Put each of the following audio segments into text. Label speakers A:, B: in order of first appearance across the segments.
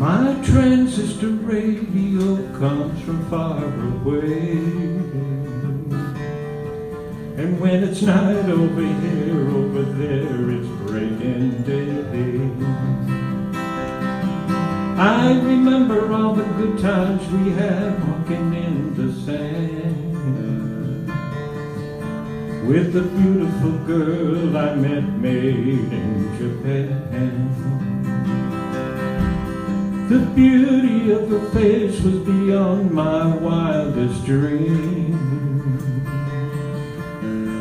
A: My transistor radio comes from far away. And when it's night over here, over there, it's breaking day. I remember all the good times we had walking in the sand with the beautiful girl I met made in Japan. The beauty of her face was beyond my wildest dream.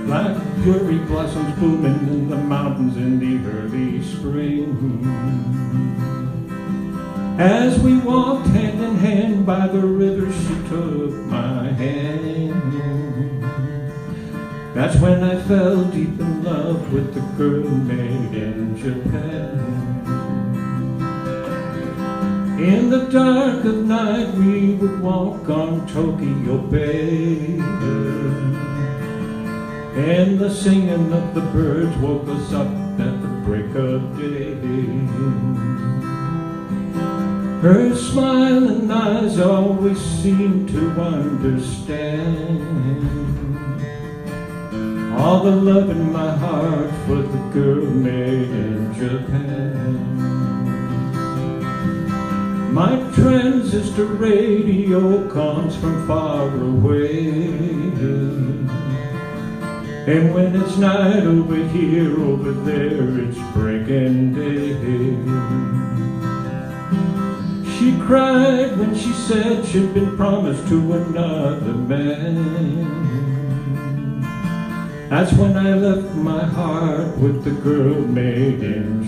A: Like cherry blossoms blooming in the mountains in the early spring. As we walked hand in hand by the river, she took my hand. That's when I fell deep in love with the girl made in Japan. In the dark of night, we would walk on Tokyo Bay. And the singing of the birds woke us up at the break of day. Her smiling eyes always seemed to understand All the love in my heart for the girl made in Japan My transistor radio comes from far away. And when it's night over here, over there, it's breaking day. She cried when she said she'd been promised to another man. That's when I left my heart with the girl made in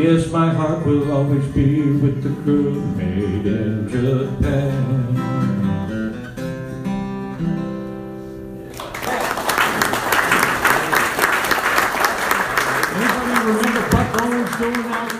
A: Yes, my heart will always be with the girl made in Japan. Anybody remember